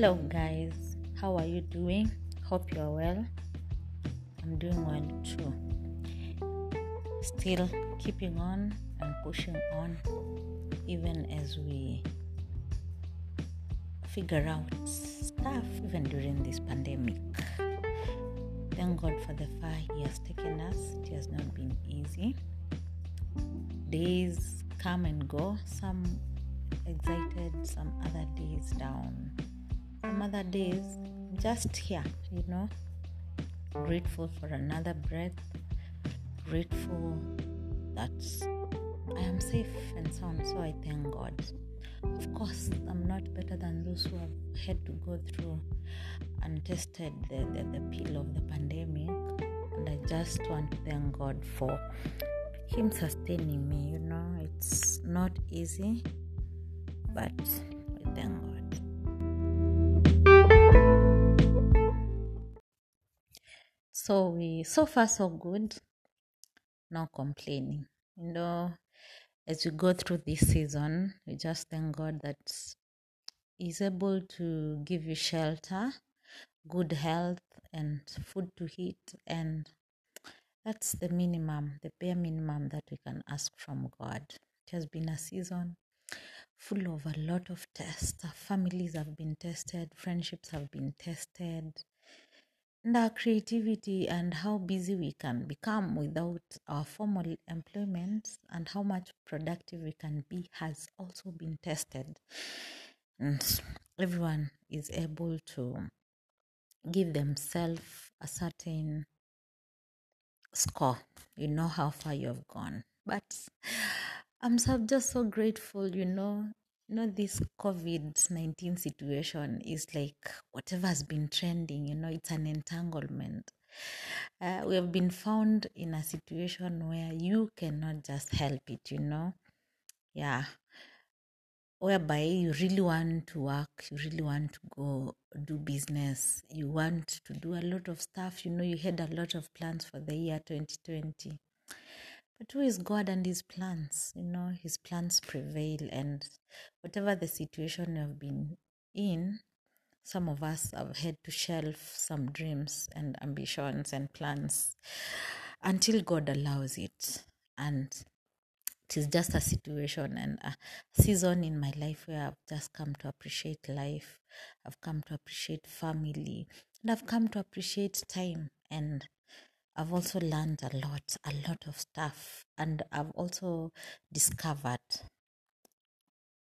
Hello, guys. How are you doing? Hope you're well. I'm doing well too. Still keeping on and pushing on, even as we figure out stuff, even during this pandemic. Thank God for the far He has taken us. It has not been easy. Days come and go, some excited, some other days down, some other days just here, you know. Grateful for another breath, grateful that I am safe and sound, so I thank God. Of course, I'm not better than those who have had to go through and tested the, the, the pill of the pandemic, and I just want to thank God for Him sustaining me. You know, it's not easy, but I thank God. So we so far so good, no complaining. You know, as we go through this season, we just thank God that He's able to give you shelter, good health, and food to eat, and that's the minimum, the bare minimum that we can ask from God. It has been a season full of a lot of tests. Our families have been tested, friendships have been tested, and our creativity and how busy we can become without our formal employment and how much productive we can be has also been tested. And everyone is able to give themselves a certain score. You know how far you have gone. But I'm so, just so grateful, you know. You know, this COVID 19 situation is like whatever has been trending, you know, it's an entanglement. Uh, we have been found in a situation where you cannot just help it, you know. Yeah, whereby you really want to work, you really want to go do business, you want to do a lot of stuff. You know, you had a lot of plans for the year 2020. But who is God and His plans? You know, His plans prevail, and whatever the situation you have been in, some of us have had to shelf some dreams and ambitions and plans until God allows it. And it is just a situation and a season in my life where I've just come to appreciate life. I've come to appreciate family. And I've come to appreciate time. And I've also learned a lot, a lot of stuff. And I've also discovered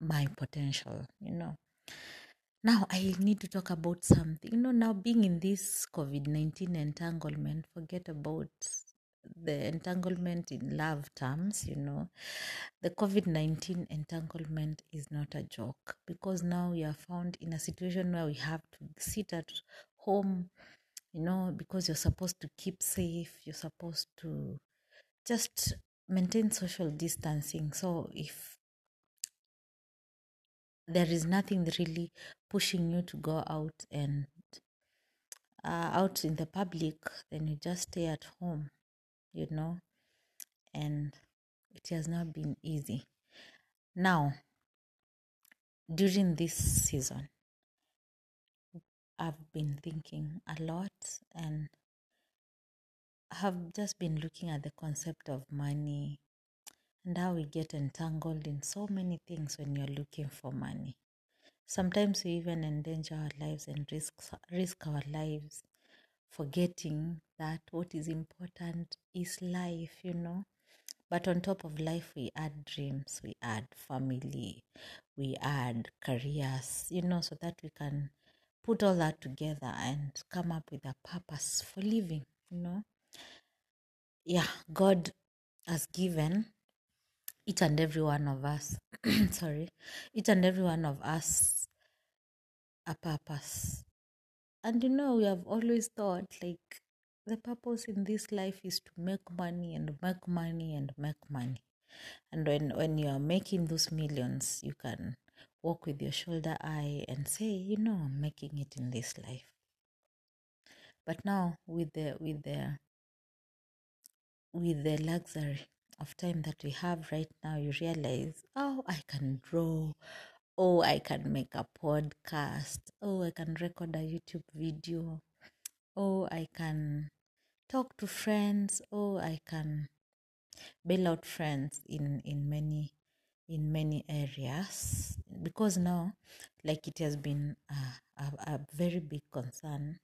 my potential, you know. Now I need to talk about something. You know, now being in this COVID 19 entanglement, forget about the entanglement in love terms, you know. The COVID 19 entanglement is not a joke because now we are found in a situation where we have to sit at home, you know, because you're supposed to keep safe, you're supposed to just maintain social distancing. So if there is nothing really pushing you to go out and uh, out in the public, then you just stay at home, you know, and it has not been easy. Now, during this season, I've been thinking a lot and have just been looking at the concept of money and how we get entangled in so many things when you're looking for money. Sometimes we even endanger our lives and risk risk our lives, forgetting that what is important is life, you know. But on top of life, we add dreams, we add family, we add careers, you know, so that we can put all that together and come up with a purpose for living, you know. Yeah, God has given each and every one of us, sorry, each and every one of us a purpose. And you know, we have always thought like the purpose in this life is to make money and make money and make money. And when, when you are making those millions, you can walk with your shoulder high and say, you know, I'm making it in this life. But now with the with the with the luxury of time that we have right now, you realize, oh, I can draw oh, I can make a podcast. Oh, I can record a YouTube video. Oh, I can talk to friends. Oh, I can bail out friends in in many in many areas because now like it has been a, a, a very big concern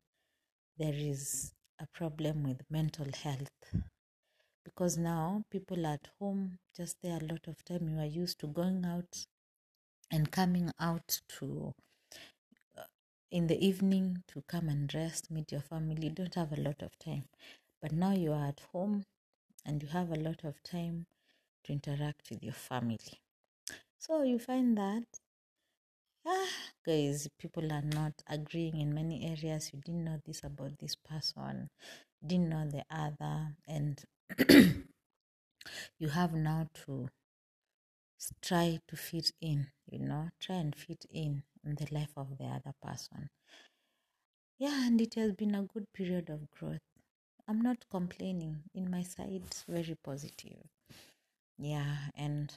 there is a problem with mental health. Because now people at home just there a lot of time you are used to going out and coming out to uh, in the evening to come and rest meet your family you don't have a lot of time. But now you are at home and you have a lot of time to interact with your family so you find that ah, guys people are not agreeing in many areas. You didn't know this about this person didn't know the other and you have now to try to fit in you know try and fit in in the life of the other person. Yeah and it has been a good period of growth. I'm not complaining. In my side very positive. Yeah and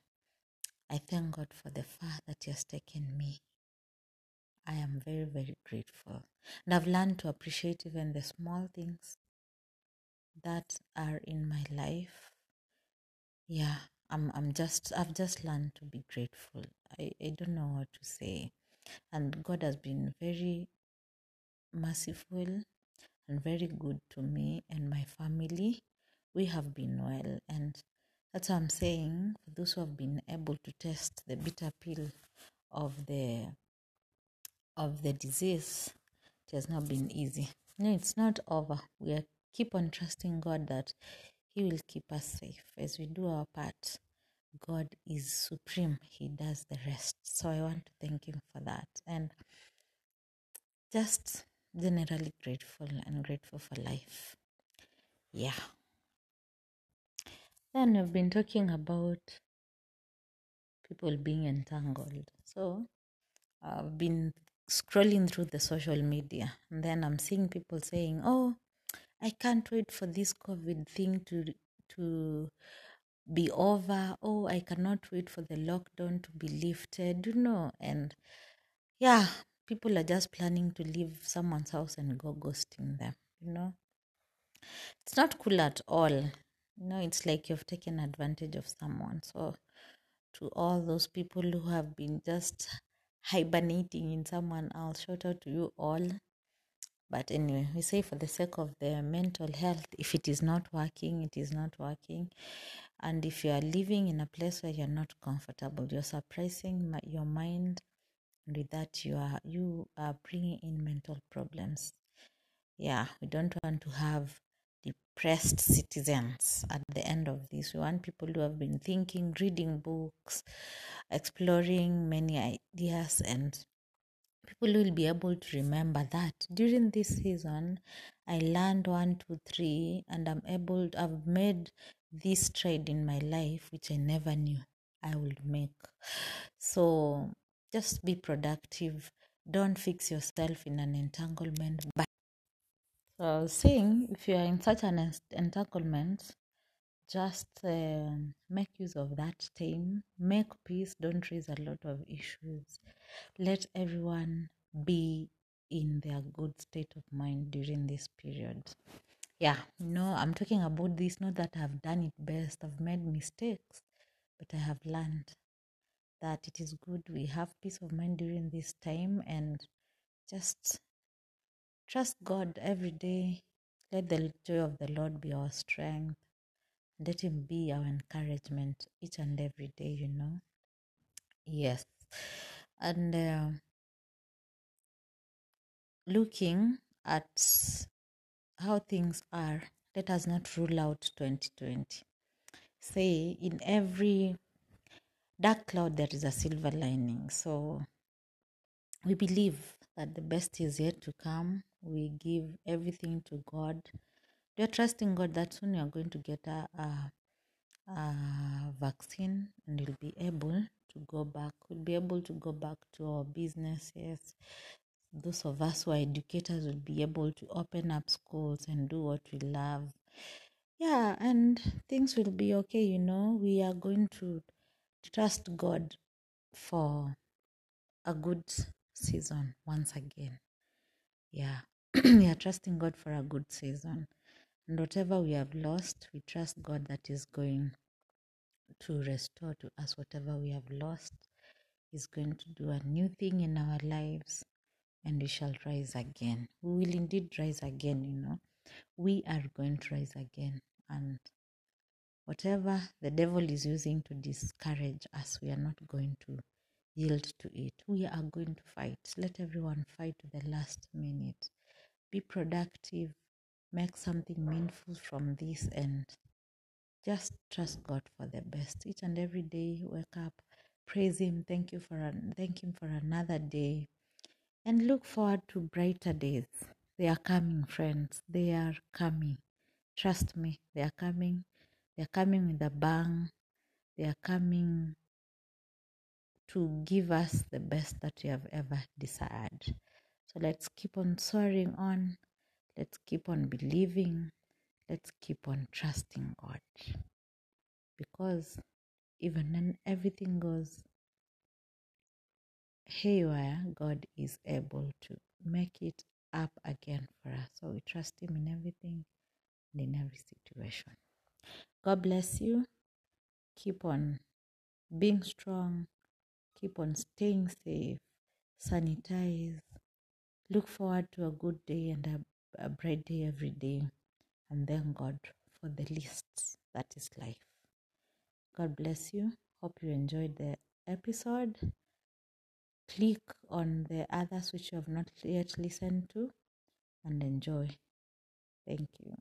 i thank god for the far that he has taken me. I am very very grateful. And i've learned to appreciate even the small things that are in my life. Yeah i'm i'm just i've just learned to be grateful. I i don't know what to say. And god has been very merciful and very good to me and my family. We have been well and that's what i'm saying. For those who have been able to test the bitter pill of the of the disease it has not been easy. No it's not over. We are keep on trusting god that he will keep us safe. As we do our part god is supreme. He does the rest. So i want to thank him for that. And just generally grateful and grateful for life. Yeah then we've been talking about people being entangled so I've been scrolling through the social media and then I'm seeing people saying, "Oh, I can't wait for this COVID thing to to be over. Oh, I cannot wait for the lockdown to be lifted." You know, and yeah, people are just planning to leave someone's house and go ghosting them. You know, it's not cool at all. You know, it's like you've taken advantage of someone. So to all those people who have been just hibernating in someone else. Shout out to you all. But anyway, we say for the sake of their mental health, if it is not working, it is not working. And if you are living in a place where you're not comfortable, you're suppressing your mind, with that, you are you are bringing in mental problems. Yeah, we don't want to have depressed citizens. At the end of this. We want people who have been thinking, reading books, exploring many ideas, and people will be able to remember that. During this season i learned one two three and i'm able i've made this trade in my life which i never knew i would make. So just be productive. Don't fix yourself in an entanglement but was saying if you are in such an entanglement just um make use of that time. Make peace. Don't raise a lot of issues. Let everyone be in their good state of mind during this period. Yeah no i'm talking about this not that i've done it best. I've made mistakes but i have learned that it is good we have peace of mind during this time and just trust god every day. Let the joy of the lord be our strength. Let him be our encouragement each and every day you know. Yes. And uh, looking at how things are let us not rule out 2020 say in every dark cloud there is a silver lining. So we believe that the best is yet to come we give everything to god we are trusting god that soon you are going to get a, a uh, vaccine and we'll be able to go back. We'll be able to go back to our businesses. Those of us who are educators will be able to open up schools and do what we love. Yeah, and things will be okay, you know. We are going to trust God for a good season once again. Yeah, we are trusting God for a good season. And whatever we have lost, we trust God that is going to restore to us whatever we have lost. He's going to do a new thing in our lives and we shall rise again. We will indeed rise again, you know. We are going to rise again. And whatever the devil is using to discourage us, we are not going to yield to it. We are going to fight. Let everyone fight to the last minute. Be productive. Make something meaningful from this and just trust God for the best. Each and every day, wake up, praise Him, thank you for an, thank Him for another day, and look forward to brighter days. They are coming, friends. They are coming. Trust me, they are coming. They are coming with a bang. They are coming to give us the best that we have ever desired. So let's keep on soaring on. Let's keep on believing. Let's keep on trusting God. Because even when everything goes haywire, God is able to make it up again for us. So we trust Him in everything and in every situation. God bless you. Keep on being strong. Keep on staying safe. Sanitize. Look forward to a good day and a, a bright day every day. And thank God for the least that is life. God bless you. Hope you enjoyed the episode. Click on the others which you have not yet listened to and enjoy. Thank you.